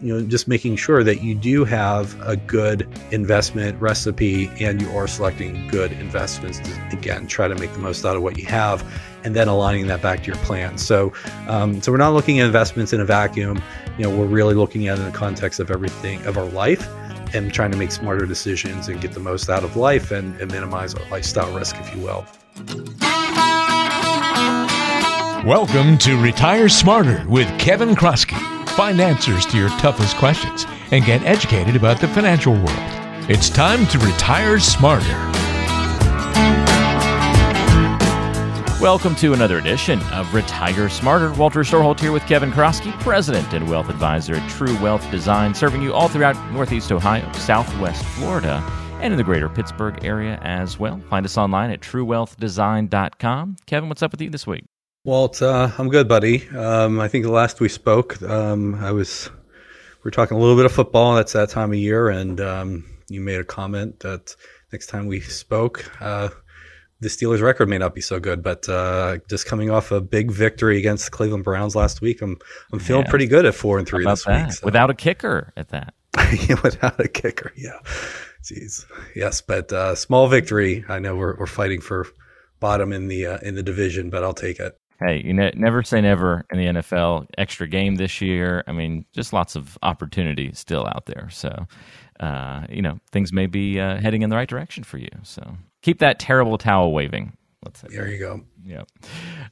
you know, just making sure that you do have a good investment recipe and you are selecting good investments to, again, try to make the most out of what you have and then aligning that back to your plan. So, um, so we're not looking at investments in a vacuum. You know, we're really looking at it in the context of everything of our life and trying to make smarter decisions and get the most out of life and, and minimize our lifestyle risk, if you will. Welcome to Retire Smarter with Kevin Kroskey. Find answers to your toughest questions and get educated about the financial world. It's time to retire smarter. Welcome to another edition of Retire Smarter. Walter Storholt here with Kevin Kroskey, President and Wealth Advisor at True Wealth Design, serving you all throughout Northeast Ohio, Southwest Florida, and in the greater Pittsburgh area as well. Find us online at truewealthdesign.com. Kevin, what's up with you this week? Walt, uh, I'm good, buddy. Um, I think the last we spoke, um, I was we are talking a little bit of football. That's that time of year, and um, you made a comment that next time we spoke, uh, the Steelers' record may not be so good, but uh, just coming off a big victory against the Cleveland Browns last week, I'm I'm feeling yeah. pretty good at four and three this that? week. So. Without a kicker at that. without a kicker, yeah. Jeez, yes, but uh, small victory. I know we're we're fighting for bottom in the uh, in the division, but I'll take it hey, you ne- never say never in the NFL. Extra game this year. I mean, just lots of opportunity still out there. So, uh, you know, things may be uh, heading in the right direction for you. So keep that terrible towel waving. Let's say. There you go. Yeah.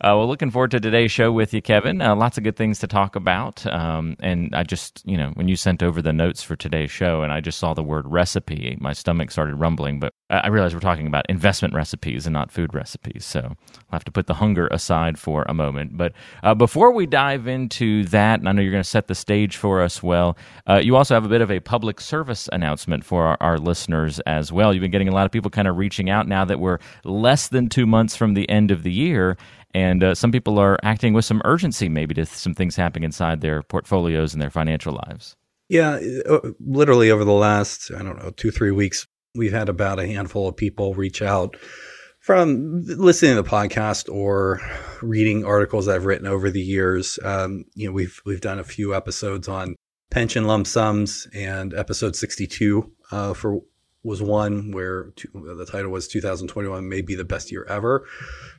Uh, well, looking forward to today's show with you, Kevin. Uh, lots of good things to talk about. Um, and I just, you know, when you sent over the notes for today's show and I just saw the word recipe, my stomach started rumbling. But I realized we're talking about investment recipes and not food recipes. So I'll have to put the hunger aside for a moment. But uh, before we dive into that, and I know you're going to set the stage for us well, uh, you also have a bit of a public service announcement for our, our listeners as well. You've been getting a lot of people kind of reaching out now that we're less than two months from the end of the year. And uh, some people are acting with some urgency, maybe to some things happening inside their portfolios and their financial lives. Yeah, uh, literally over the last, I don't know, two, three weeks, we've had about a handful of people reach out from listening to the podcast or reading articles I've written over the years. Um, you know, we've we've done a few episodes on pension lump sums, and episode sixty-two uh, for was one where the title was 2021 may be the best year ever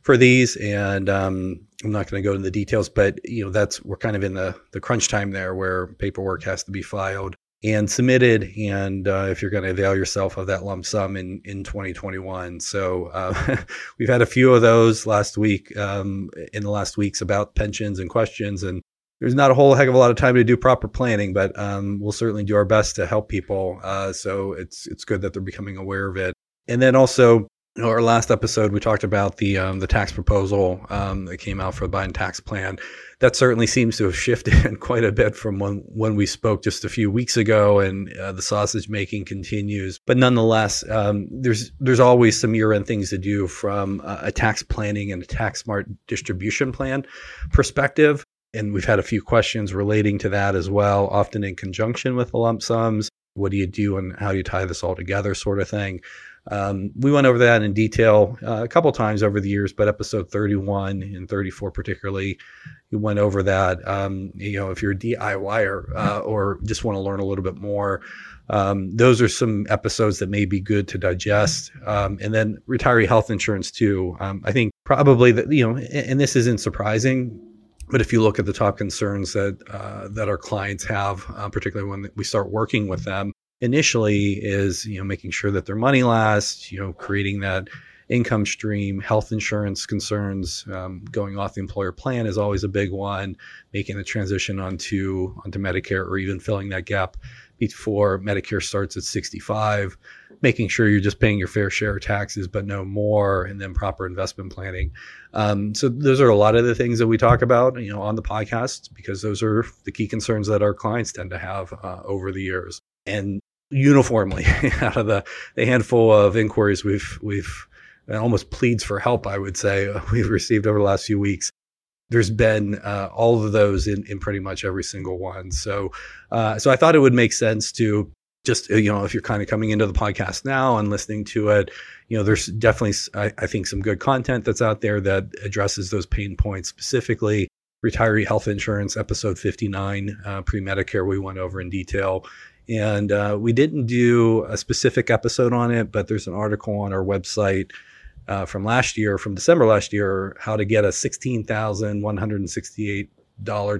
for these. And um, i'm not going to go into the details but you know that's we're kind of in the the crunch time there where paperwork has to be filed and submitted. And uh, if you're going to avail yourself of that lump sum in in 2021 so uh, we've had a few of those last week um, in the last weeks about pensions and questions and there's not a whole heck of a lot of time to do proper planning, but um, we'll certainly do our best to help people. Uh, so it's it's good that they're becoming aware of it. And then also, you know, our last episode we talked about the um, the tax proposal um, that came out for the Biden tax plan. That certainly seems to have shifted quite a bit from when when we spoke just a few weeks ago, and uh, the sausage making continues. But nonetheless, um, there's there's always some year end things to do from a tax planning and a tax smart distribution plan perspective and we've had a few questions relating to that as well, often in conjunction with the lump sums. What do you do and how do you tie this all together, sort of thing. Um, we went over that in detail uh, a couple times over the years, but episode 31 and 34 particularly, we went over that. Um, you know, if you're a DIYer uh, or just want to learn a little bit more, um, those are some episodes that may be good to digest. Um, and then retiree health insurance too. Um, I think probably that you know, and this isn't surprising but if you look at the top concerns that uh, that our clients have, uh, particularly when we start working with them, initially is you know making sure that their money lasts, you know, creating that income stream, health insurance concerns, um, going off the employer plan is always a big one. Making the transition onto onto Medicare or even filling that gap before Medicare starts at 65 making sure you're just paying your fair share of taxes, but no more, and then proper investment planning. Um, so those are a lot of the things that we talk about, you know, on the podcast because those are the key concerns that our clients tend to have uh, over the years. And uniformly, out of the, the handful of inquiries we've we've almost pleads for help, I would say we've received over the last few weeks there's been uh, all of those in, in pretty much every single one. So, uh, so I thought it would make sense to just you know if you're kind of coming into the podcast now and listening to it you know there's definitely I, I, think some good content that's out there that addresses those pain points specifically retiree health insurance, episode 59, uh, pre Medicare, we went over in detail. And uh, we didn't do a specific episode on it, but there's an article on our website uh, from last year, from December last year, how to get a $16,168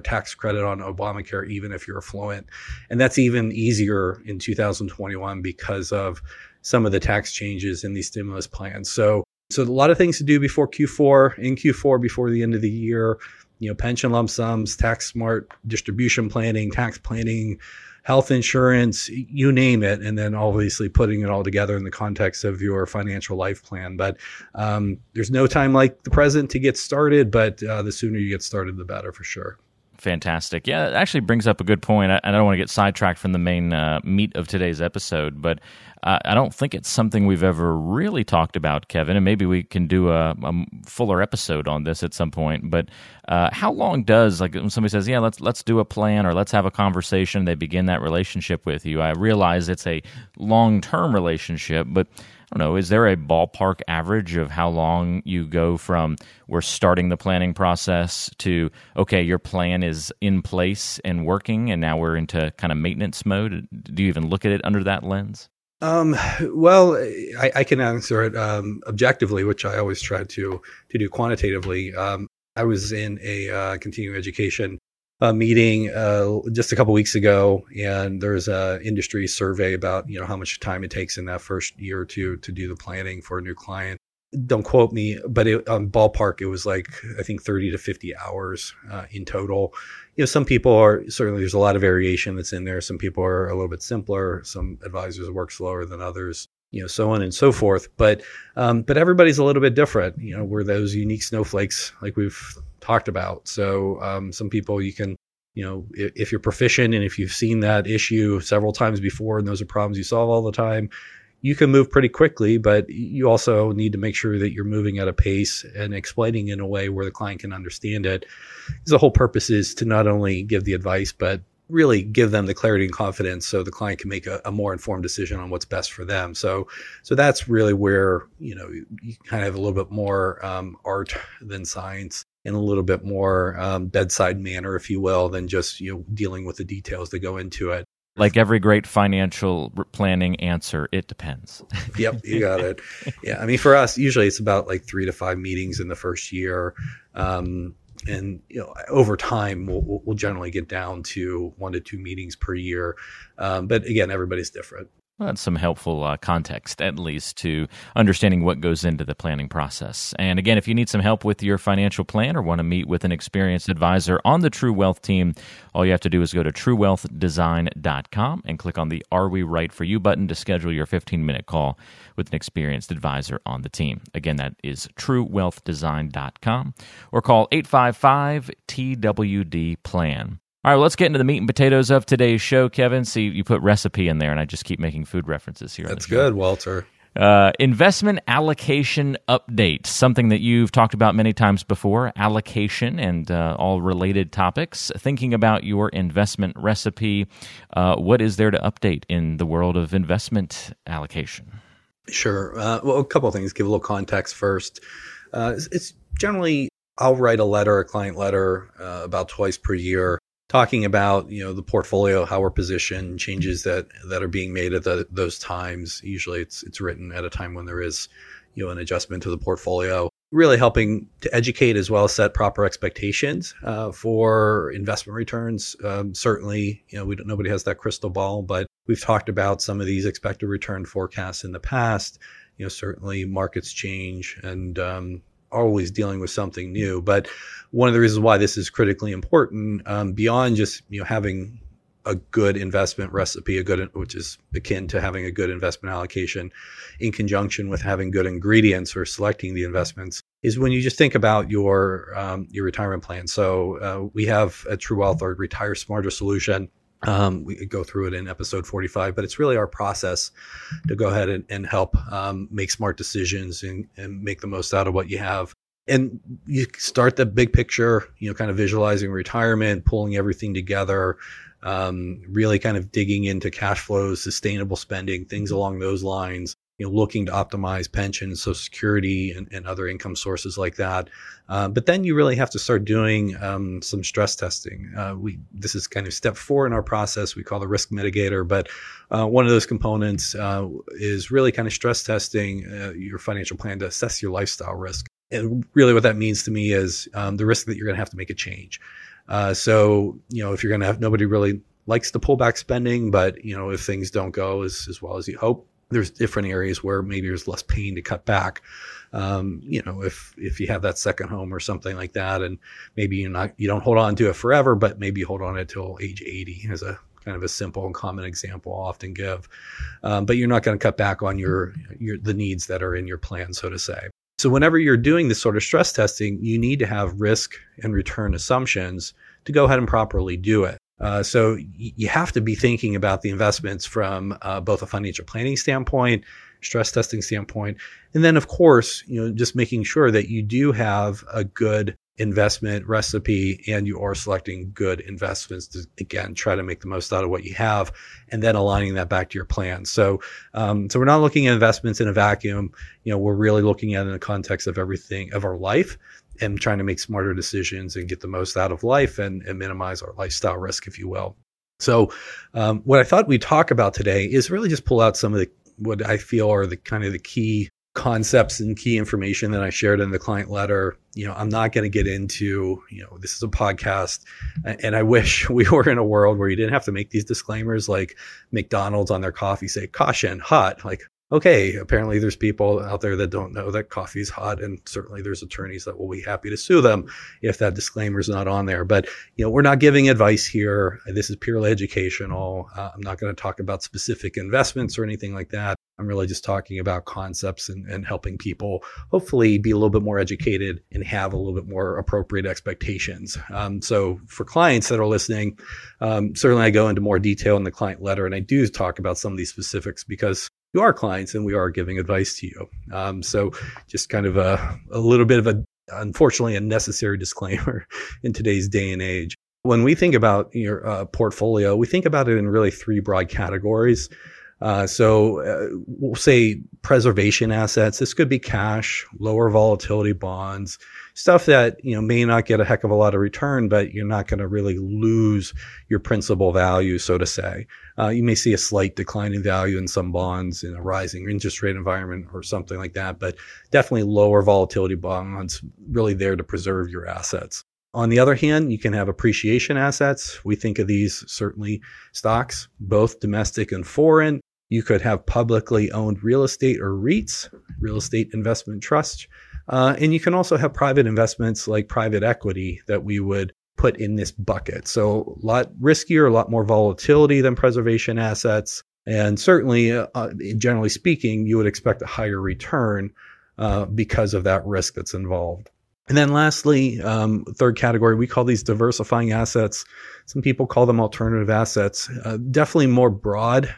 tax credit on Obamacare, even if you're affluent. And that's even easier in 2021 because of some of the tax changes in these stimulus plans. So, so a lot of things to do before Q4, in Q4, before the end of the year you know, pension lump sums, tax smart distribution planning, tax planning, health insurance, you name it, and then obviously putting it all together in the context of your financial life plan. But um, there's no time like the present to get started, but uh, the sooner you get started, the better for sure. Fantastic. Yeah, it actually brings up a good point. I, I don't want to get sidetracked from the main uh, meat of today's episode, but uh, I don't think it's something we've ever really talked about, Kevin, and maybe we can do a, a fuller episode on this at some point. But uh, how long does like when somebody says, "Yeah, let's let's do a plan" or "Let's have a conversation," they begin that relationship with you. I realize it's a long term relationship, but I don't know, is there a ballpark average of how long you go from we're starting the planning process to, okay, your plan is in place and working, and now we're into kind of maintenance mode? Do you even look at it under that lens? Um, well, I, I, can answer it um, objectively, which I always try to to do quantitatively. Um, I was in a uh, continuing education uh, meeting uh, just a couple weeks ago, and there's a industry survey about you know how much time it takes in that first year or two to do the planning for a new client don't quote me, but it, um, ballpark, it was like I think 30 to 50 hours uh, in total. You know, some people are certainly there's a lot of variation that's in there. Some people are a little bit simpler. Some advisors work slower than others. You know, so on and so forth. But um, but everybody's a little bit different. You know, we're those unique snowflakes like we've talked about. So um, some people you can you know, if, if, you're proficient and if you've seen that issue several times before and those are problems you solve all the time, you can move pretty quickly, but you also need to make sure that you're moving at a pace and explaining in a way where the client can understand it. Because the whole purpose is to not only give the advice, but really give them the clarity and confidence so the client can make a, a, more informed decision on what's best for them. So, so that's really where you know you kind of have a little bit more um, art than science and a little bit more um, bedside manner, if you will, than just you know dealing with the details that go into it like every great financial planning answer, it depends. yep, you got it. Yeah, I mean, for us, usually it's about like three to five meetings in the first year, um, and you know, over time, we'll, we'll generally get down to one to two meetings per year. Um, but again, everybody's different. That's some helpful uh, context, at least, to understanding what goes into the planning process. And again, if you need some help with your financial plan or want to meet with an experienced advisor on the True Wealth team, all you have to do is go to truewealthdesign.com and click on the Are We Right For You button to schedule your 15 minute call with an experienced advisor on the team. Again, that is truewealthdesign.com or call 855 TWD Plan. All right, well, let's get into the meat and potatoes of today's show, Kevin. See, you put recipe in there, and I just keep making food references here. That's good, Walter. Uh, investment allocation update, something that you've talked about many times before, allocation and uh, all related topics. Thinking about your investment recipe, uh, what is there to update in the world of investment allocation? Sure. Uh, well, a couple of things. Give a little context first. Uh, it's, it's, generally, I'll write a letter, a client letter, uh, about twice per year talking about you know the portfolio, how we're positioned, changes that that are being made at the, those times. Usually, it's it's written at a time when there is you know an adjustment to the portfolio. Really helping to educate as well as set proper expectations uh, for investment returns. Um, certainly, you know, we don't, nobody has that crystal ball, but we've talked about some of these expected return forecasts in the past. You know, certainly markets change, and um, always dealing with something new. But one of the reasons why this is critically important, um, beyond just you know having a good investment recipe, a good which is akin to having a good investment allocation, in conjunction with having good ingredients or selecting the investments, is when you just think about your um, your retirement plan. So uh, we have at True Wealth our Retire Smarter solution um, we go through it in episode 45, but it's really our process to go ahead and, and help um, make smart decisions and, and, make the most out of what you have. And you start the big picture, you know, kind of visualizing retirement, pulling everything together, um, really kind of digging into cash flows, sustainable spending, things along those lines. You know, looking to optimize pensions, social security, and, and other income sources like that. Uh, but then you really have to start doing um, some stress testing. Uh, we this is kind of step four in our process. We call the risk mitigator, but uh, one of those components uh, is really kind of stress testing uh, your financial plan to assess your lifestyle risk. And really, what that means to me is um, the risk that you're going to have to make a change. Uh, so, you know, if you're going to have nobody really likes to pull back spending, but you know, if things don't go as, as well as you hope, there's different areas where maybe there's less pain to cut back. Um, you know, if if you have that second home or something like that, and maybe you not you don't hold on to it forever, but maybe you hold on until age 80 as a kind of a simple and common example I'll often give. Um, but you're not going to cut back on your your the needs that are in your plan, so to say. So whenever you're doing this sort of stress testing, you need to have risk and return assumptions to go ahead and properly do it. Uh, so you have to be thinking about the investments from uh, both a financial planning standpoint, stress testing standpoint, and then of course, you know, just making sure that you do have a good investment recipe and you are selecting good investments to again try to make the most out of what you have and then aligning that back to your plan. So um, so we're not looking at investments in a vacuum. You know we're really looking at in the context of everything of our life and trying to make smarter decisions and get the most out of life and, and minimize our lifestyle risk if you will so um, what i thought we'd talk about today is really just pull out some of the what i feel are the kind of the key concepts and key information that I shared in the client letter. You know, I'm not going to get into, you know, this is a podcast and I wish we were in a world where you didn't have to make these disclaimers like McDonald's on their coffee say caution hot. Like okay, apparently there's people out there that don't know that coffee is hot, and certainly there's attorneys that will be happy to sue them if that disclaimer is not on there. But you know, we're not giving advice here. This is purely educational. Uh, I'm not going to talk about specific investments or anything like that. I'm really just talking about concepts and, and helping people hopefully be a little bit more educated and have a little bit more appropriate expectations. Um, so for clients that are listening, um, certainly I go into more detail in the client letter and I do talk about some of these specifics because you are clients and we are giving advice to you. Um, so just kind of a, a little bit of a, unfortunately, a necessary disclaimer in today's day and age. When we think about your uh, portfolio, we think about it in really three broad categories. Uh, so uh, we'll say preservation assets. This could be cash, lower volatility bonds, stuff that you know may not get a heck of a lot of return, but you're not going to really lose your principal value, so to say. Uh, you may see a slight decline in value in some bonds in a rising interest rate environment or something like that, but definitely lower volatility bonds really there to preserve your assets. On the other hand, you can have appreciation assets. We think of these certainly stocks, both domestic and foreign. You could have publicly owned real estate or REITs, real estate investment trusts. Uh, and you can also have private investments like private equity that we would put in this bucket. So a lot riskier, a lot more volatility than preservation assets. And certainly, uh, uh, generally speaking, you would expect a higher return uh, because of that risk that's involved. And then lastly, um, third category, we call these diversifying assets. Some people call them alternative assets. Uh, definitely more broad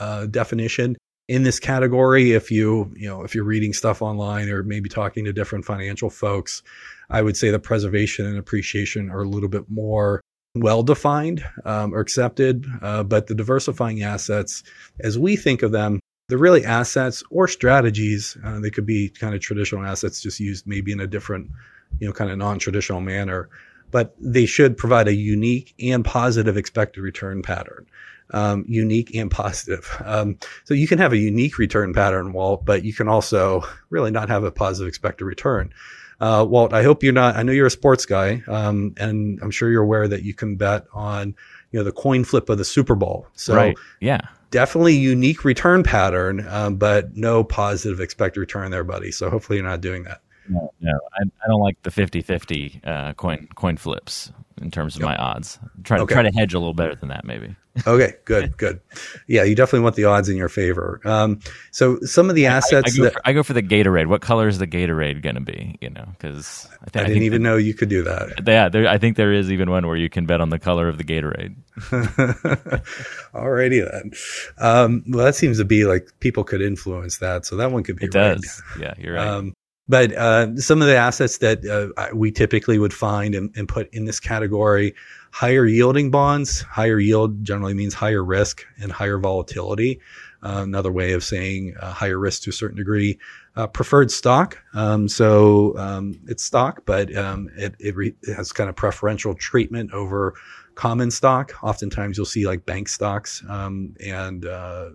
uh, definition in this category. If you, you know, if you're reading stuff online or maybe talking to different financial folks, I would say the preservation and appreciation are a little bit more well defined um, or accepted. Uh, but the diversifying assets, as we think of them, they're really assets or strategies. Uh, they could be kind of traditional assets, just used maybe in a different, you know, kind of non traditional manner. But they should provide a unique and positive expected return pattern. Um, unique and positive. Um, so you can have a unique return pattern, Walt, but you can also really not have a positive expected return. Uh, Walt, I hope you're not. I know you're a sports guy, um, and I'm sure you're aware that you can bet on you know the coin flip of the Super Bowl. So right. yeah, definitely unique return pattern, um, but no positive expected return there, buddy. So hopefully you're not doing that. No, no I, I don't like the 50-50 uh, coin coin flips in terms of yep. my odds. Try to okay. try to hedge a little better than that, maybe. okay, good, good. Yeah, you definitely want the odds in your favor. Um, so some of the assets I, I, go that for, I go for the Gatorade. What color is the Gatorade going to be? You know, because I, th- I, didn't even that, know you could do that. Yeah, there, I think there is even one where you can bet on the color of the Gatorade. Alrighty then. Um, well, that seems to be like people could influence that, so that one could be. It right. does. Yeah, you're right. Um, But uh, some of the assets that uh, we typically would find and, and, put in this category higher yielding bonds, higher yield generally means higher risk and higher volatility. Uh, another way of saying uh, higher risk to a certain degree. Uh, preferred stock. Um, so um, it's stock, but um, it, it, re- it, has kind of preferential treatment over common stock. Oftentimes you'll see like bank stocks um, and uh,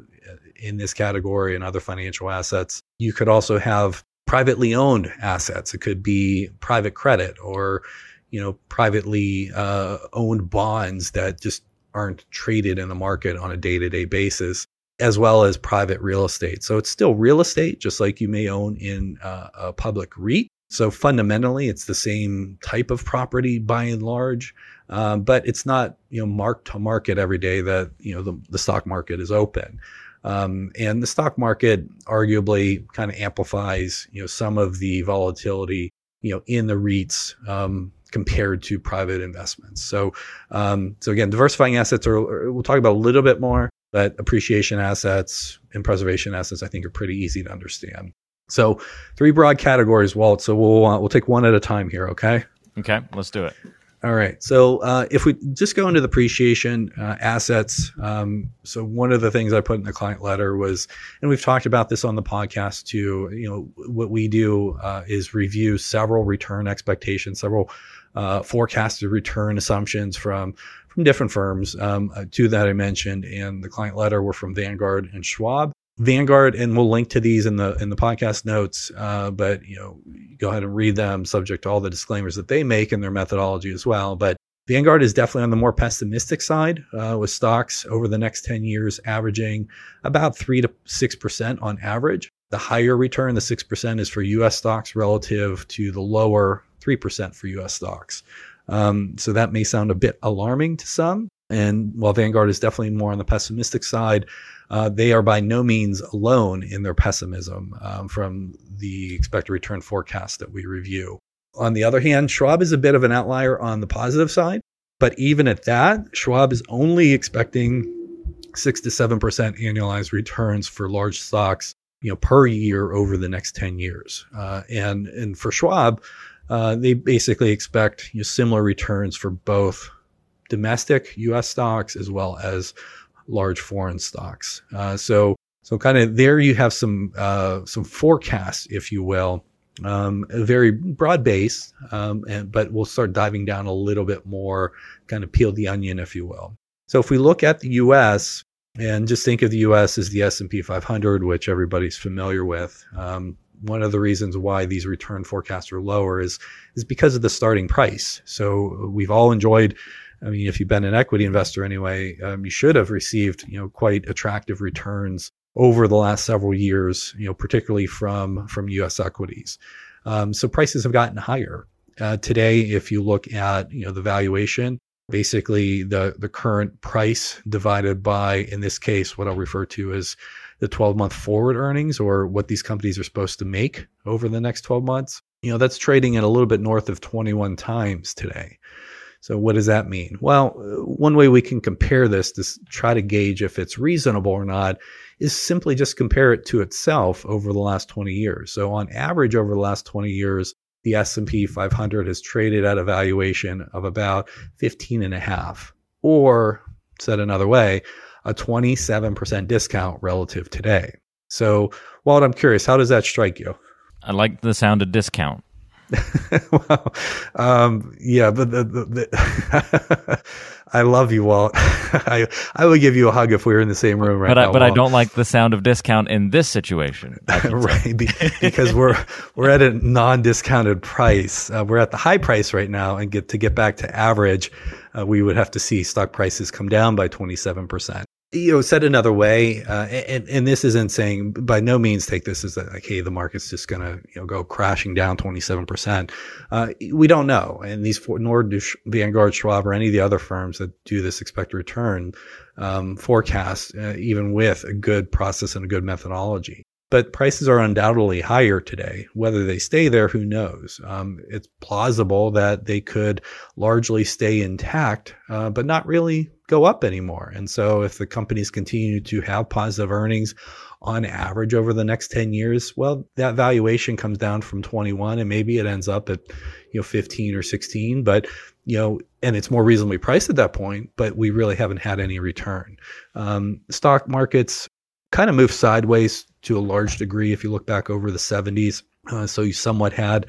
in this category and other financial assets. You could also have privately owned assets. It could be private credit or, you know, privately uh, owned bonds that just aren't traded in the market on a day to day basis, as well as private real estate. So it's still real estate, just like you may own in uh, a public REIT. So fundamentally, it's the same type of property by and large, um, but it's not you know mark to market every day that you know the, the stock market is open. Um, and the stock market arguably kind of amplifies, you know, some of the volatility, you know, in the REITs um, compared to private investments. So, um, so again, diversifying assets are, we'll talk about a little bit more, but appreciation assets and preservation assets, I think, are pretty easy to understand. So, three broad categories, Walt. So we'll uh, we'll take one at a time here. Okay. Okay, let's do it. All right. So uh, if we just go into the appreciation uh, assets, um, so one of the things I put in the client letter was, and we've talked about this on the podcast too. You know, what we do uh, is review several return expectations, several uh, forecasted return assumptions from from different firms. Um, uh, two that I mentioned, in the client letter were from Vanguard and Schwab. Vanguard, and we'll link to these in the in the podcast notes. Uh, but you know, go ahead and read them, subject to all the disclaimers that they make and their methodology as well. But Vanguard is definitely on the more pessimistic side, uh, with stocks over the next ten years averaging about three to six percent on average. The higher return, the six percent, is for U.S. stocks relative to the lower three percent for U.S. stocks. Um, so that may sound a bit alarming to some. And while Vanguard is definitely more on the pessimistic side, uh, they are by no means alone in their pessimism um, from the expected return forecast that we review. On the other hand, Schwab is a bit of an outlier on the positive side, but even at that, Schwab is only expecting six to seven percent annualized returns for large stocks, you know, per year over the next ten years. Uh, and and for Schwab, uh, they basically expect you know, similar returns for both domestic U.S. stocks as well as large foreign stocks. Uh, so so kind of there you have some uh, some forecasts, if you will, um, a very broad base, um, and, but we'll start diving down a little bit more, kind of peel the onion, if you will. So if we look at the U.S. and just think of the U.S. as the S&P 500, which everybody's familiar with. Um, one of the reasons why these return forecasts are lower is is because of the starting price. So we've all enjoyed I mean, if you've been an equity investor anyway, um, you should have received, you know, quite attractive returns over the last several years, you know, particularly from from U.S. equities. Um, so prices have gotten higher. Uh, today, if you look at, you know, the valuation, basically the the current price divided by, in this case, what I'll refer to as the 12 month forward earnings or what these companies are supposed to make over the next 12 months, you know, that's trading at a little bit north of 21 times today. So, what does that mean? Well, uh, one way we can compare this to try to gauge if it's reasonable or not is simply just compare it to itself over the last 20 years. So, on average, over the last 20 years, the S&P 500 has traded at a valuation of about 15 and a half, or said another way, a 27% discount relative today. So, Walt, I'm curious, how does that strike you? I like the sound of discount. well, um, yeah, but the, the, the I love you, Walt. I I would give you a hug if we were in the same room right but now. I, but Walt. I don't like the sound of discount in this situation. right, because we're we're at a non-discounted price. Uh, we're at the high price right now, and get to get back to average, uh, we would have to see stock prices come down by twenty seven percent you know, said another way, uh, and, and this isn't saying by no means take this as like, hey, the market's just going to, you know, go crashing down 27%. Uh, we don't know. And these, four, nor do Vanguard, Schwab, or any of the other firms that do this expected return um, forecast, uh, even with a good process and a good methodology. But prices are undoubtedly higher today. Whether they stay there, who knows? Um, it's plausible that they could largely stay intact, uh, but not really go up anymore. And so if the companies continue to have positive earnings on average over the next 10 years, well, that valuation comes down from 21 and maybe it ends up at, you know, 15 or 16, but you know, and it's more reasonably priced at that point, but we really haven't had any return. Um, stock markets kind of move sideways to a large degree if you look back over the 70s. Uh, so you somewhat had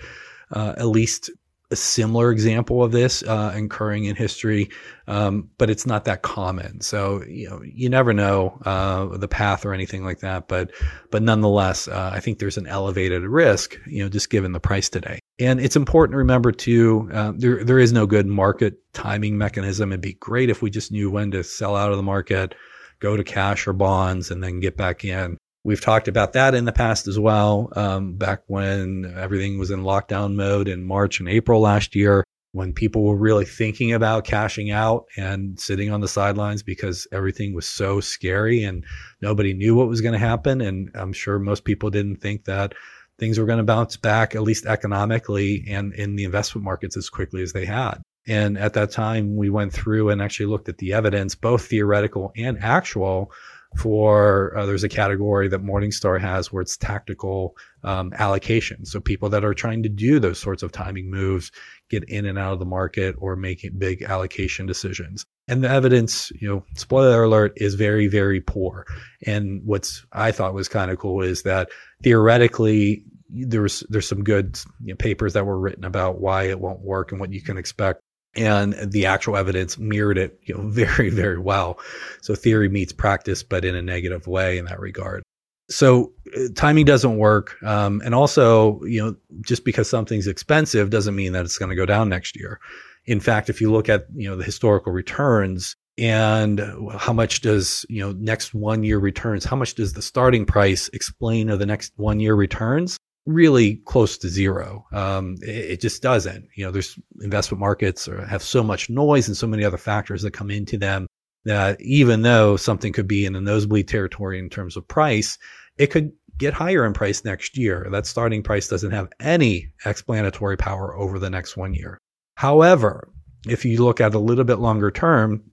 uh, at least a similar example of this uh, occurring in history, um, but it's not that common. So you know, you never know uh, the path or anything like that. But but nonetheless, uh, I think there's an elevated risk, you know, just given the price today. And it's important to remember too, uh, there there is no good market timing mechanism. It'd be great if we just knew when to sell out of the market, go to cash or bonds, and then get back in. We've talked about that in the past as well. Um, back when everything was in lockdown mode in March and April last year, when people were really thinking about cashing out and sitting on the sidelines because everything was so scary and nobody knew what was going to happen. And I'm sure most people didn't think that things were going to bounce back, at least economically and in the investment markets as quickly as they had. And at that time, we went through and actually looked at the evidence, both theoretical and actual, for uh, there's a category that Morningstar has where it's tactical um, allocation. So people that are trying to do those sorts of timing moves, get in and out of the market, or make big allocation decisions. And the evidence, you know, spoiler alert, is very very poor. And what's I thought was kind of cool is that theoretically there's there's some good you know, papers that were written about why it won't work and what you can expect and the actual evidence mirrored it you know very very well. So theory meets practice but in a negative way in that regard. So uh, timing doesn't work um, and also you know just because something's expensive doesn't mean that it's going to go down next year. In fact if you look at you know the historical returns and how much does you know next one year returns how much does the starting price explain of the next one year returns really close to zero. Um, it, it, just doesn't. You know, there's investment markets or have so much noise and so many other factors that come into them that even though something could be in the nosebleed territory in terms of price, it could get higher in price next year. That starting price doesn't have any explanatory power over the next one year. However, if you look at a little bit longer term,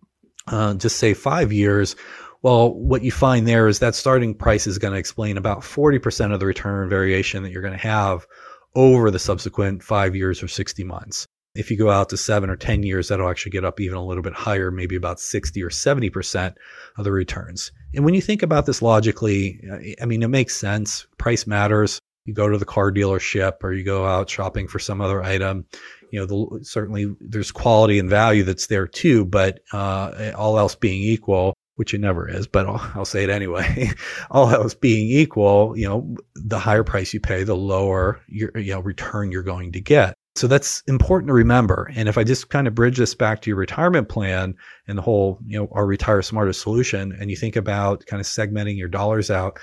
uh, just say five years, well, what you find there is that starting price is going to explain about 40% of the return variation that you're going to have over the subsequent five years or 60 months. If you go out to seven or 10 years, that'll actually get up even a little bit higher, maybe about 60 or 70% of the returns. And when you think about this logically, I mean, it makes sense. Price matters. You go to the car dealership or you go out shopping for some other item. You know, the, certainly there's quality and value that's there too, but uh, all else being equal, which it never is, but I'll, I'll say it anyway. All else being equal, you know, the higher price you pay, the lower your you know return you're going to get. So that's important to remember. And if I just kind of bridge this back to your retirement plan and the whole, you know, our retire smarter solution, and you think about kind of segmenting your dollars out,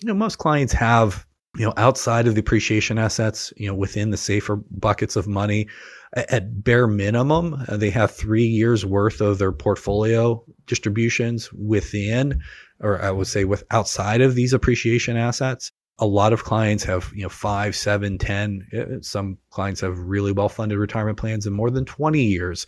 you know, most clients have you know, outside of the appreciation assets, you know, within the safer buckets of money, at bare minimum, uh, they have three years worth of their portfolio distributions within, or I would say with outside of these appreciation assets. A lot of clients have, you know, five, seven, ten. Uh, some clients have really well funded retirement plans and more than 20 years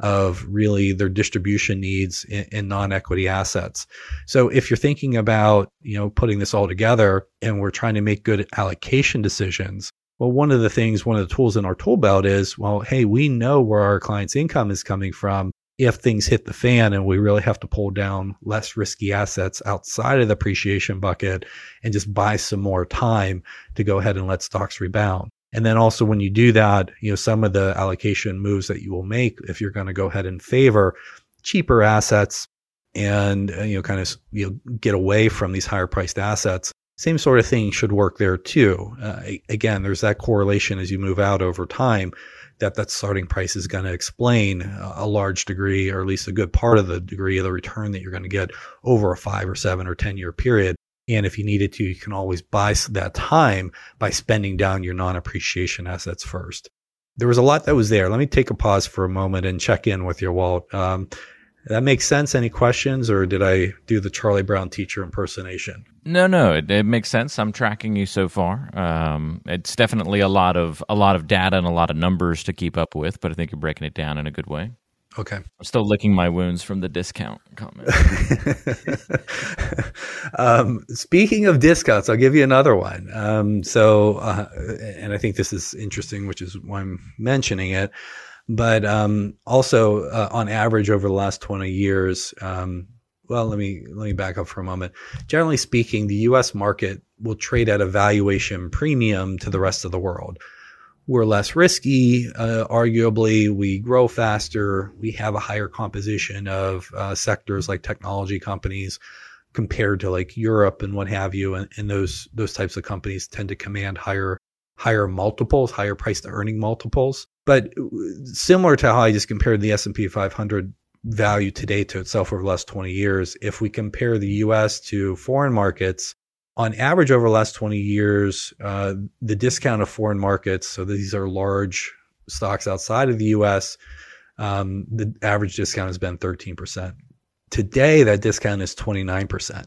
of really their distribution needs in, in non-equity assets. So if you're thinking about, you know, putting this all together and we're trying to make good allocation decisions, well, one of the things, one of the tools in our tool belt is, well, hey, we know where our client's income is coming from if things hit the fan and we really have to pull down less risky assets outside of the appreciation bucket and just buy some more time to go ahead and let stocks rebound. And then also when you do that, you know, some of the allocation moves that you will make if you're going to go ahead and favor cheaper assets and uh, you know kind of you know get away from these higher priced assets same sort of thing should work there too. Uh, again there's that correlation as you move out over time that that starting price is going to explain a large degree or at least a good part of the degree of the return that you're going to get over a 5 or 7 or 10 year period and if you needed to, you can always buy that time by spending down your non appreciation assets first. There was a lot that was there. Let me take a pause for a moment and check in with your Walt. Um, that makes sense. Any questions, or did I do the Charlie Brown teacher impersonation? No, no, it, it makes sense. I'm tracking you so far. Um, it's definitely a lot of a lot of data and a lot of numbers to keep up with, but I think you're breaking it down in a good way. Okay. I'm still licking my wounds from the discount comment. um, speaking of discounts, I'll give you another one. Um, so, uh, and I think this is interesting, which is why I'm mentioning it. But um, also, uh, on average, over the last 20 years, um, well, let me let me back up for a moment. Generally speaking, the U.S. market will trade at a valuation premium to the rest of the world we're less risky. Uh, arguably, we grow faster. We have a higher composition of uh, sectors like technology companies compared to like Europe and what have you. And, and, those those types of companies tend to command higher higher multiples, higher price to earning multiples. But uh, similar to how I just compared the S and P 500 value today to itself over the last 20 years, if we compare the U.S. to foreign markets, on average over the last 20 years, uh, the discount of foreign markets, so these are large stocks outside of the US, um, the average discount has been 13%. Today, that discount is 29%.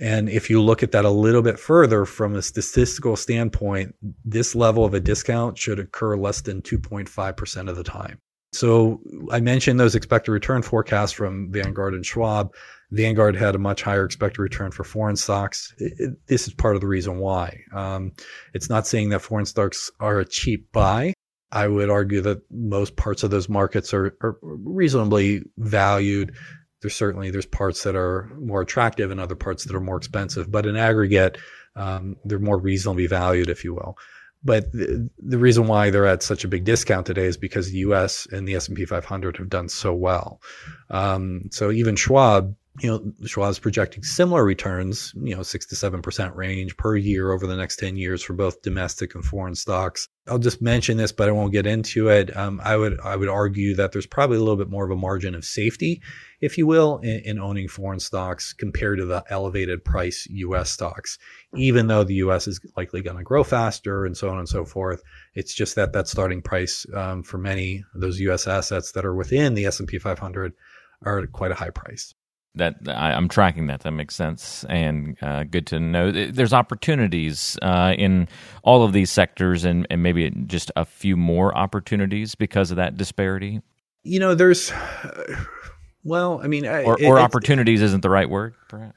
And if you look at that a little bit further from a statistical standpoint, this level of a discount should occur less than 2.5% of the time. So I mentioned those expected return forecasts from Vanguard and Schwab. Vanguard had a much higher expected return for foreign stocks. It, it, this is part of the reason why. Um, it's not saying that foreign stocks are a cheap buy. I would argue that most parts of those markets are, are reasonably valued. There's certainly there's parts that are more attractive and other parts that are more expensive, but in aggregate, um, they're more reasonably valued, if you will. But the, the, reason why they're at such a big discount today is because the U.S. and the S&P 500 have done so well. Um, so even Schwab you know, Schwab's projecting similar returns, you know, six to seven percent range per year over the next 10 years for both domestic and foreign stocks. I'll just mention this, but I won't get into it. Um, I would I would argue that there's probably a little bit more of a margin of safety, if you will, in, in owning foreign stocks compared to the elevated price U.S. stocks. Even though the U.S. is likely going to grow faster and so on and so forth, it's just that that starting price um, for many of those U.S. assets that are within the S&P 500 are at quite a high price that I, am tracking that. That makes sense, and uh, good to know. There's opportunities uh, in all of these sectors, and, and maybe just a few more opportunities because of that disparity. You know, there's, well, I mean, or, it, or opportunities isn't the right word, perhaps.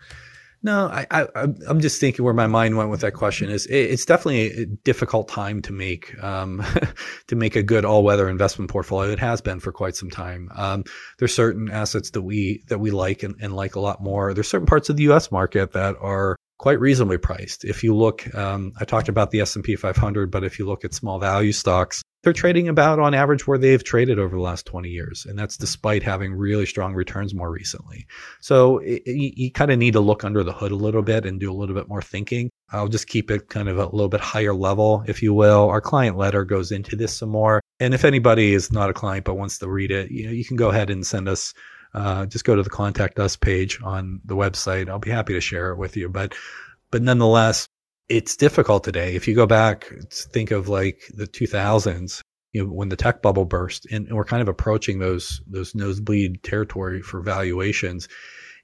No, I, I, I'm just thinking where my mind went with that question is it, it's definitely a difficult time to make um, to make a good all weather investment portfolio. It has been for quite some time. Um, there's certain assets that we that we like and, and like a lot more. There's certain parts of the U.S. market that are quite reasonably priced. If you look, um, I talked about the S&P 500, but if you look at small value stocks, they're trading about on average where they've traded over the last 20 years. And that's despite having really strong returns more recently. So it, you, you kind of need to look under the hood a little bit and do a little bit more thinking. I'll just keep it kind of a little bit higher level, if you will. Our client letter goes into this some more. And if anybody is not a client but wants to read it, you know, you can go ahead and send us uh, just go to the contact us page on the website. I'll be happy to share it with you. But, but nonetheless, it's difficult today. If you go back, think of like the 2000s, you know, when the tech bubble burst, and, we're kind of approaching those those nosebleed territory for valuations.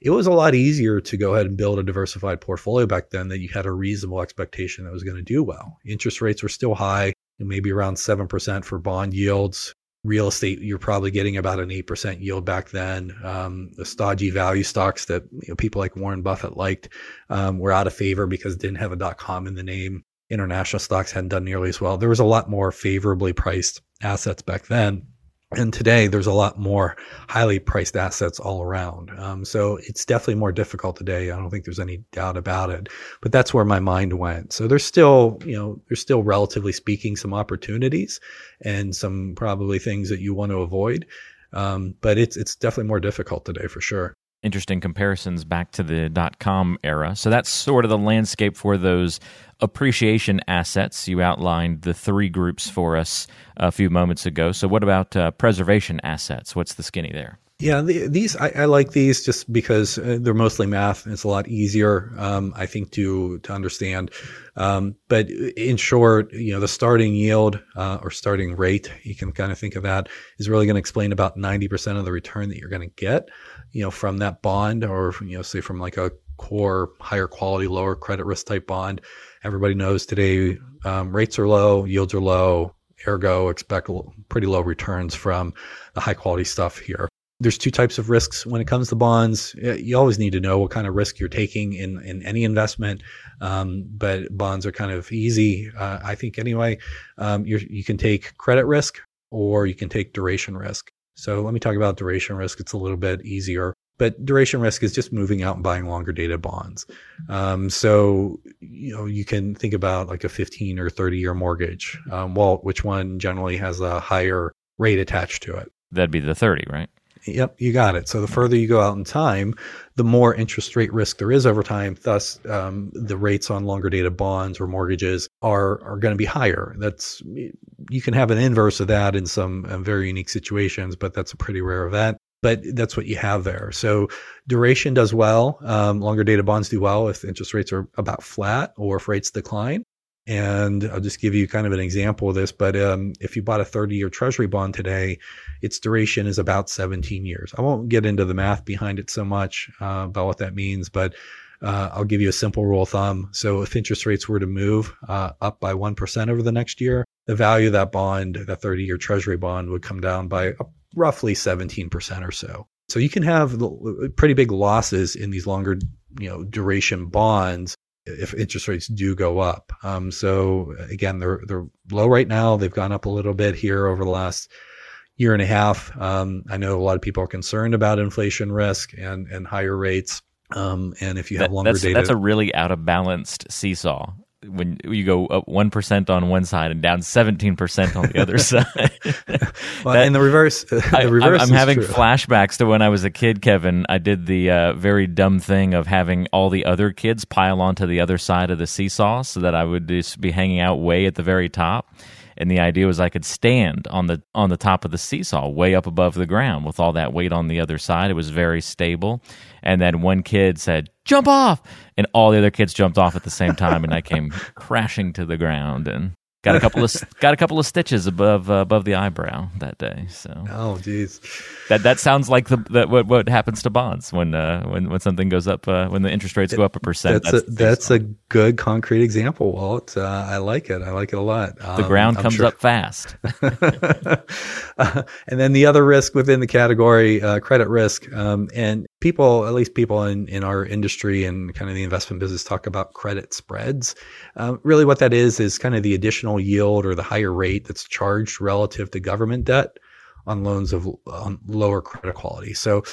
It was a lot easier to go ahead and build a diversified portfolio back then that you had a reasonable expectation that was going to do well. Interest rates were still high, maybe around 7% for bond yields real estate, you're probably getting about an 8% yield back then. Um, the stodgy value stocks that you know, people like Warren Buffett liked um, were out of favor because didn't have a dot com in the name. International stocks hadn't done nearly as well. There was a lot more favorably priced assets back then. And today, there's a lot more highly priced assets all around. Um, so it's definitely more difficult today. I don't think there's any doubt about it. But that's where my mind went. So there's still, you know, there's still relatively speaking some opportunities and some probably things that you want to avoid. Um, but it's it's definitely more difficult today for sure interesting comparisons back to the dot com era. So that's sort of the landscape for those appreciation assets. You outlined the three groups for us a few moments ago. So, what about uh, preservation assets? What's the skinny there? Yeah, the, these I, I, like these just because uh, they're mostly math. It's a lot easier, um, I think, to to understand. Um, but in short, you know, the starting yield uh, or starting rate, you can kind of think of that, is really going to explain about ninety percent of the return that you're going to get, you know, from that bond, or you know, say from like a core, higher quality, lower credit risk type bond. Everybody knows today um, rates are low, yields are low, ergo expect pretty low returns from the high quality stuff here. There's two types of risks when it comes to bonds. You always need to know what kind of risk you're taking in, in any investment. Um, but bonds are kind of easy, uh, I think, anyway. Um, you can take credit risk or you can take duration risk. So let me talk about duration risk. It's a little bit easier but duration risk is just moving out and buying longer dated bonds. Um, so, you know, you can think about like a 15 or 30 year mortgage, um, well, which one generally has a higher rate attached to it. That'd be the 30, right? Yep, you got it. So the further you go out in time, the more interest rate risk there is over time. Thus, um, the rates on longer dated bonds or mortgages are are going to be higher. That's you can have an inverse of that in some uh, very unique situations, but that's a pretty rare event but that's what you have there. So duration does well. Um, longer dated bonds do well if interest rates are about flat or if rates decline. And I'll just give you kind of an example of this. But um, if you bought a 30 year treasury bond today, its duration is about 17 years. I won't get into the math behind it so much uh, about what that means, but uh, I'll give you a simple rule of thumb. So if interest rates were to move uh, up by 1% over the next year, the value of that bond, that 30 year treasury bond, would come down by roughly 17% or so. So you can have pretty big losses in these longer, you know, duration bonds if interest rates do go up. Um, so again, they're they're low right now. They've gone up a little bit here over the last year and a half. Um, I know a lot of people are concerned about inflation risk and and higher rates. Um, and if you have that, longer that's, data, that's a really out of balanced seesaw when you go up one percent on one side and down seventeen percent on the other side. well, that, in the reverse, the I, reverse I'm having true. flashbacks to when I was a kid, Kevin. I did the uh, very dumb thing of having all the other kids pile onto the other side of the seesaw, so that I would just be hanging out way at the very top and the idea was I could stand on the on the top of the seesaw, way up above the ground, with all that weight on the other side. It was very stable. And then one kid said, "Jump off!" and all the other kids jumped off at the same time, and I came crashing to the ground. And got a couple of got a couple of stitches above uh, above the eyebrow that day. So oh, geez, that that sounds like the, the what what happens to bonds when uh, when when something goes up uh, when the interest rates go up a percent. That's that's a, that's a good concrete example, Walt. Uh, I like it. I like it a lot. Um, the ground I'm comes sure. up fast. Uh, and then the other risk within the category, uh, credit risk, um, and people, at least people in, in our industry and kind of the investment business talk about credit spreads. Um, really what that is, is kind of the additional yield or the higher rate that's charged relative to government debt on loans of on lower credit quality. So,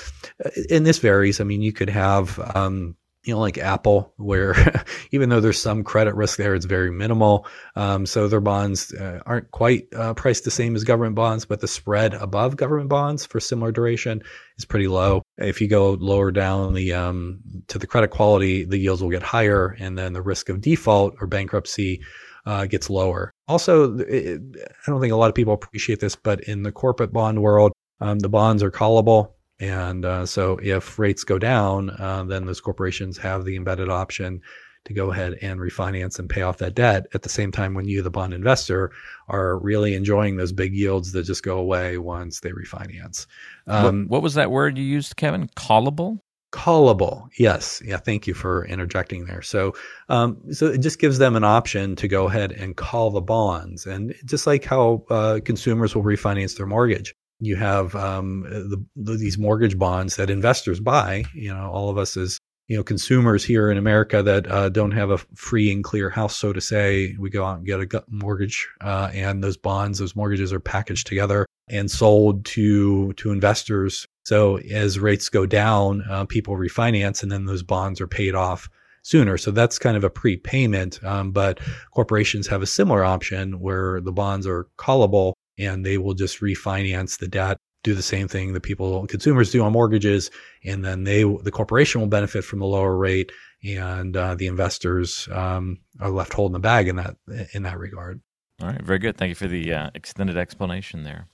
uh, and this varies. I mean, you could have, um, you know, like Apple, where even though there's some credit risk there, it's very minimal. Um, so their bonds uh, aren't quite uh, priced the same as government bonds, but the spread above government bonds for similar duration is pretty low. If you go lower down the um, to the credit quality, the yields will get higher, and then the risk of default or bankruptcy uh, gets lower. Also, it, I don't think a lot of people appreciate this, but in the corporate bond world, um, the bonds are callable. And uh, so if rates go down, uh, then those corporations have the embedded option to go ahead and refinance and pay off that debt at the same time when you, the bond investor, are really enjoying those big yields that just go away once they refinance. Um, what, what, was that word you used, Kevin? Callable? Callable, yes, yeah. Thank you for interjecting there. So, um, so it just gives them an option to go ahead and call the bonds, and just like how uh, consumers will refinance their mortgage, you have um, the, the, these mortgage bonds that investors buy. You know, all of us as you know consumers here in America that uh, don't have a free and clear house, so to say, we go out and get a mortgage, uh, and those bonds, those mortgages are packaged together and sold to to investors. So as rates go down, uh, people refinance, and then those bonds are paid off sooner. So that's kind of a prepayment. Um, but corporations have a similar option where the bonds are callable and they will just refinance the debt do the same thing that people consumers do on mortgages and then they the corporation will benefit from the lower rate and uh, the investors um, are left holding the bag in that in that regard. All right. Very good. Thank you for the uh, extended explanation there.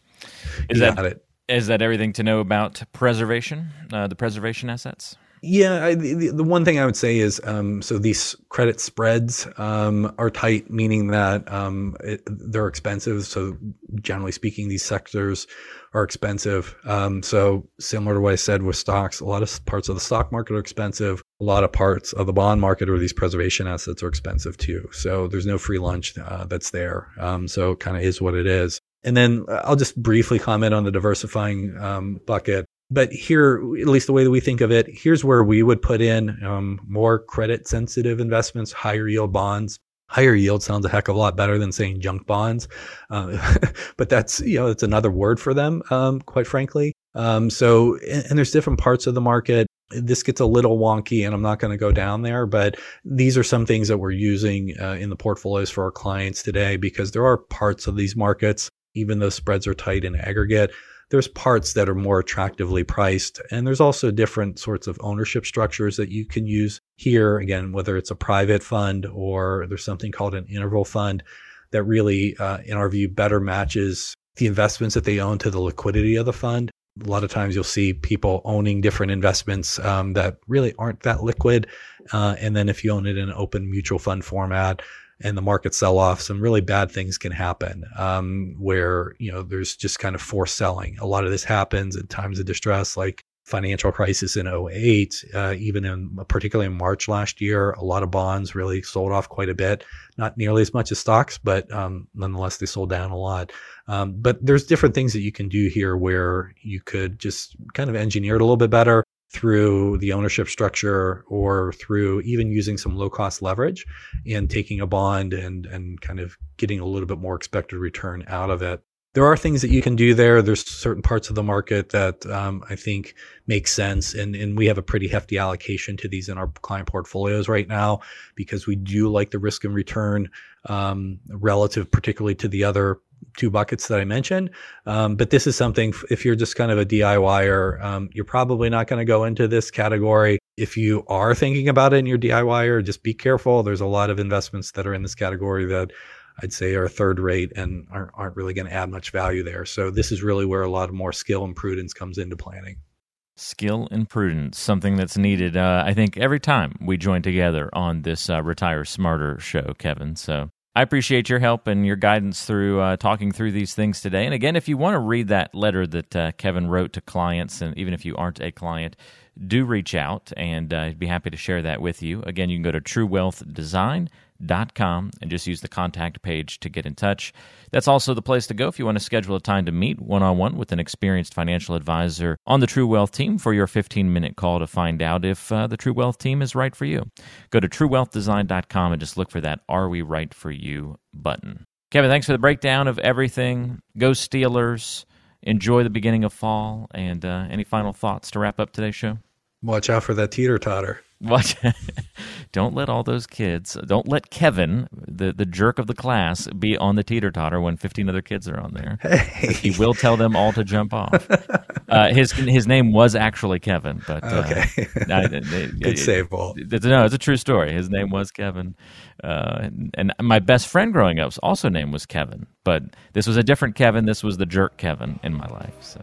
Is you that it. is that everything to know about preservation uh, the preservation assets Yeah, I, the, the, one thing I would say is um, so these credit spreads um, are tight, meaning that um, it, they're expensive. So generally speaking, these sectors are expensive. Um, so similar to what I said with stocks, a lot of parts of the stock market are expensive. A lot of parts of the bond market or these preservation assets are expensive too. So there's no free lunch uh, that's there. Um, so it kind of is what it is. And then I'll just briefly comment on the diversifying um, bucket but here, at least the way that we think of it, here's where we would put in um, more credit sensitive investments, higher yield bonds. Higher yield sounds a heck of a lot better than saying junk bonds, uh, but that's you know it's another word for them, um, quite frankly. Um, so, and, and there's different parts of the market this gets a little wonky and I'm not going to go down there, but these are some things that we're using uh, in the portfolios for our clients today because there are parts of these markets, even though spreads are tight in aggregate, there's parts that are more attractively priced. And there's also different sorts of ownership structures that you can use here. Again, whether it's a private fund or there's something called an interval fund that really, uh, in our view, better matches the investments that they own to the liquidity of the fund. A lot of times you'll see people owning different investments um, that really aren't that liquid. Uh, and then if you own it in an open mutual fund format, and the market sell off, some really bad things can happen um, where, you know, there's just kind of forced selling. A lot of this happens at times of distress, like financial crisis in 08, uh, even in particularly in March last year, a lot of bonds really sold off quite a bit, not nearly as much as stocks, but um, nonetheless, they sold down a lot. Um, but there's different things that you can do here where you could just kind of engineer it a little bit better through the ownership structure or through even using some low cost leverage and taking a bond and and kind of getting a little bit more expected return out of it. There are things that you can do there. There's certain parts of the market that um, I think make sense, and and we have a pretty hefty allocation to these in our client portfolios right now because we do like the risk and return um, relative, particularly to the other two buckets that I mentioned. Um, but this is something, if you're just kind of a DIYer, um, you're probably not going to go into this category. If you are thinking about it and you're DIYer, just be careful. There's a lot of investments that are in this category that I'd say are third rate and aren't, aren't really going to add much value there. So this is really where a lot of more skill and prudence comes into planning. Skill and prudence, something that's needed, uh, I think, every time we join together on this uh, Retire Smarter show, Kevin. So I appreciate your help and your guidance through uh, talking through these things today. And again, if you want to read that letter that uh, Kevin wrote to clients, and even if you aren't a client, do reach out and uh, I'd be happy to share that with you. Again, you can go to True Wealth Design com and just use the contact page to get in touch. That's also the place to go if you want to schedule a time to meet one on one with an experienced financial advisor on the True Wealth team for your 15 minute call to find out if uh, the True Wealth team is right for you. Go to truewealthdesign.com and just look for that Are We Right for You button. Kevin, thanks for the breakdown of everything. Go Steelers. Enjoy the beginning of fall. And uh, any final thoughts to wrap up today's show? Watch out for that teeter totter. Watch. don't let all those kids. Don't let Kevin, the the jerk of the class, be on the teeter totter when fifteen other kids are on there. Hey. He will tell them all to jump off. Uh, his his name was actually Kevin, but uh, okay. I, Good save, Paul. No, it's a true story. His name was Kevin, uh, and, and my best friend growing up's also name was Kevin, but this was a different Kevin. This was the jerk Kevin in my life. So.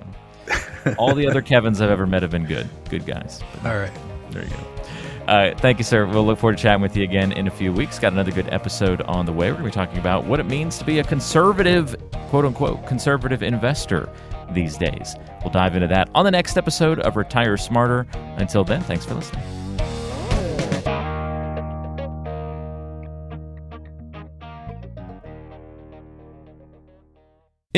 All the other Kevins I've ever met have been good, good guys. But, All right, there you go. Uh, thank you, sir. We'll look forward to chatting with you again in a few weeks. Got another good episode on the way. We're going to be talking about what it means to be a conservative, quote unquote, conservative investor these days. We'll dive into that on the next episode of Retire Smarter. Until then, thanks for listening.